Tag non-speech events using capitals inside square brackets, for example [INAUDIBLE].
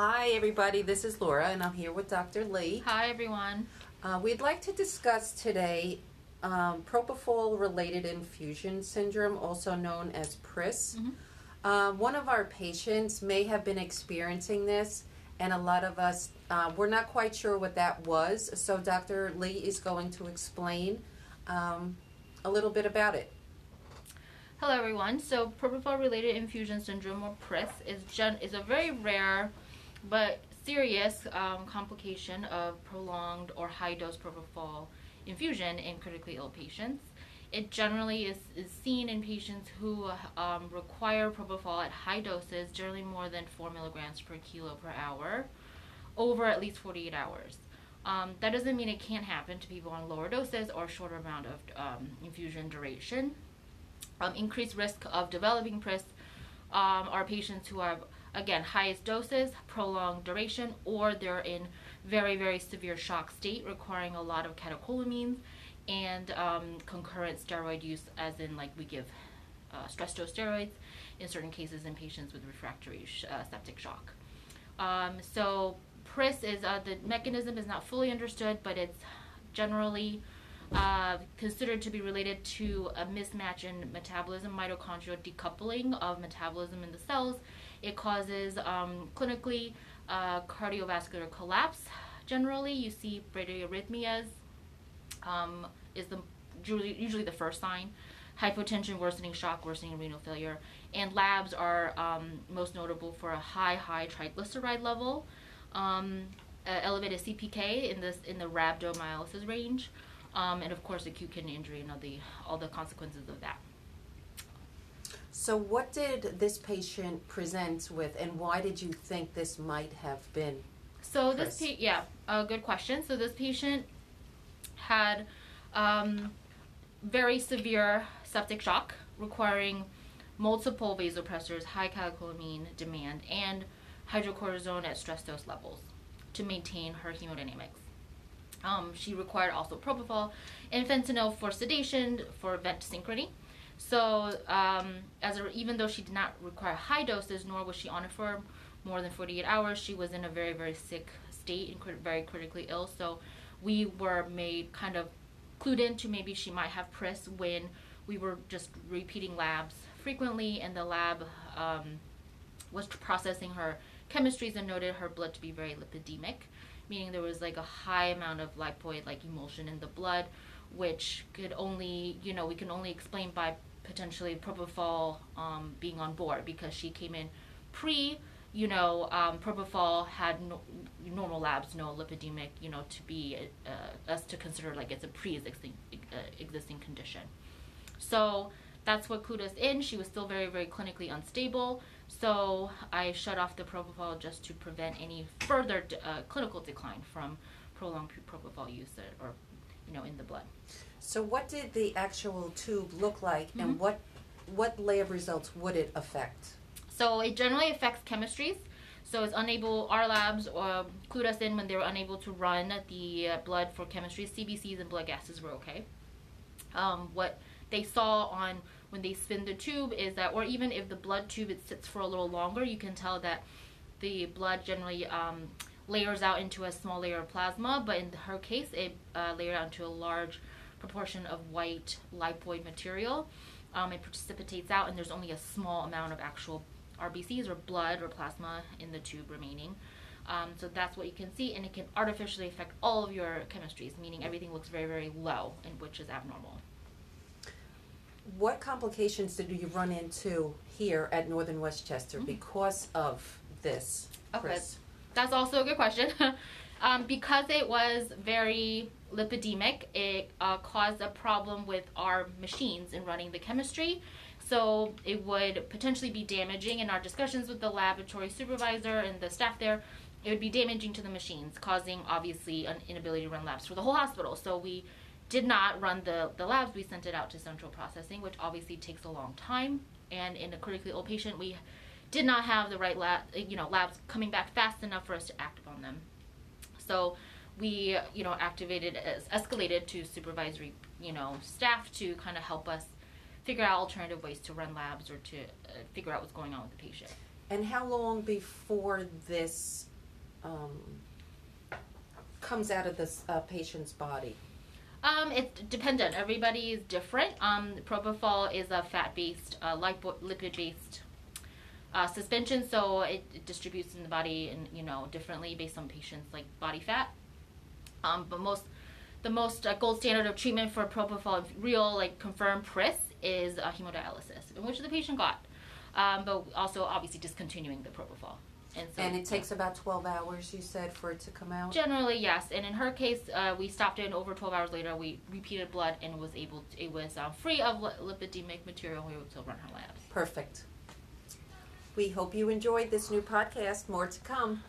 Hi, everybody. This is Laura, and I'm here with Dr. Lee. Hi, everyone. Uh, we'd like to discuss today um, propofol related infusion syndrome, also known as PRIS. Mhm. Uh, one of our patients may have been experiencing this, and a lot of us uh, we're not quite sure what that was. So, Dr. Lee is going to explain um, a little bit about it. Hello, everyone. So, propofol-related infusion syndrome, or PRIS, is gen- is a very rare but serious um, complication of prolonged or high-dose propofol infusion in critically ill patients. It generally is, is seen in patients who um, require propofol at high doses, generally more than 4 milligrams per kilo per hour, over at least 48 hours. Um, that doesn't mean it can't happen to people on lower doses or shorter amount of um, infusion duration. Um, increased risk of developing PRIS um, are patients who have, again, highest doses, prolonged duration, or they're in very, very severe shock state requiring a lot of catecholamines and um, concurrent steroid use, as in, like, we give uh, stress dose steroids in certain cases in patients with refractory sh- uh, septic shock. Um, so, PRIS is uh, the mechanism is not fully understood, but it's generally uh, considered to be related to a mismatch in metabolism, mitochondrial decoupling of metabolism in the cells. It causes um, clinically uh, cardiovascular collapse. Generally, you see bradyarrhythmias um, is the usually, the first sign. Hypotension, worsening shock, worsening renal failure, and labs are um, most notable for a high, high triglyceride level, um, uh, elevated CPK in this in the rhabdomyolysis range, um, and of course acute kidney injury and all the all the consequences of that. So, what did this patient present with, and why did you think this might have been? So this, pa- yeah, a good question. So this patient had um, very severe septic shock, requiring multiple vasopressors, high catecholamine demand, and hydrocortisone at stress dose levels to maintain her hemodynamics. Um, she required also propofol and fentanyl for sedation for vent synchrony. So, um, as a, even though she did not require high doses, nor was she on it for more than 48 hours, she was in a very, very sick state and crit- very critically ill. So, we were made kind of clued into maybe she might have PRIS when we were just repeating labs frequently, and the lab um, was processing her chemistries and noted her blood to be very lipidemic, meaning there was like a high amount of lipoid like emulsion in the blood, which could only, you know, we can only explain by potentially propofol um, being on board because she came in pre, you know, um, propofol had no, normal labs, no lipidemic, you know, to be uh, us to consider like it's a pre-existing uh, existing condition. So that's what clued us in. She was still very, very clinically unstable. So I shut off the propofol just to prevent any further uh, clinical decline from prolonged propofol use or, you know, in the blood. So, what did the actual tube look like, Mm-hmm. and what what lab results would it affect? So it generally affects chemistries. So it's unable. Our labs uh, clued us in when they were unable to run the uh, blood for chemistry. CBCs and blood gases were okay. Um, what they saw on when they spin the tube is that, or even if the blood tube it sits for a little longer, you can tell that the blood generally um, layers out into a small layer of plasma. But in her case, it uh, layered out into a large proportion of white lipoid material. Um, it precipitates out, and there's only a small amount of actual RBCs or blood or plasma in the tube remaining. Um, so that's what you can see, and it can artificially affect all of your chemistries, meaning everything looks very, very low, and which is abnormal. What complications did you run into here at Northern Westchester Mhm. because of this? Okay. Chris? That's also a good question. [LAUGHS] um, because it was very lipidemic, it uh, caused a problem with our machines in running the chemistry. So it would potentially be damaging in our discussions with the laboratory supervisor and the staff there. It would be damaging to the machines, causing obviously an inability to run labs for the whole hospital. So we did not run the, the labs. We sent it out to central processing, which obviously takes a long time. And in a critically ill patient, we did not have the right lab, you know, labs coming back fast enough for us to act upon them. So we, you know, activated, es- escalated to supervisory, you know, staff to kind of help us figure out alternative ways to run labs or to uh, figure out what's going on with the patient. And how long before this um, comes out of this uh, patient's body? Um, it's dependent. Everybody is different. Um, propofol is a fat-based, uh, lipid-based uh, suspension, so it, it distributes in the body and you know differently based on patients' like body fat. Um, but most, the most uh, gold standard of treatment for propofol, real like confirmed PRIS, is uh, hemodialysis, in which the patient got. Um, but also obviously discontinuing the propofol. And, so, And it takes about 12 hours, you said, for it to come out? Generally, yes. And in her case, uh, we stopped it, and over 12 hours later, we repeated blood and was able. To, it was uh, free of li- lipidemic material. We were able to run her labs. Perfect. We hope you enjoyed this new podcast. More to come.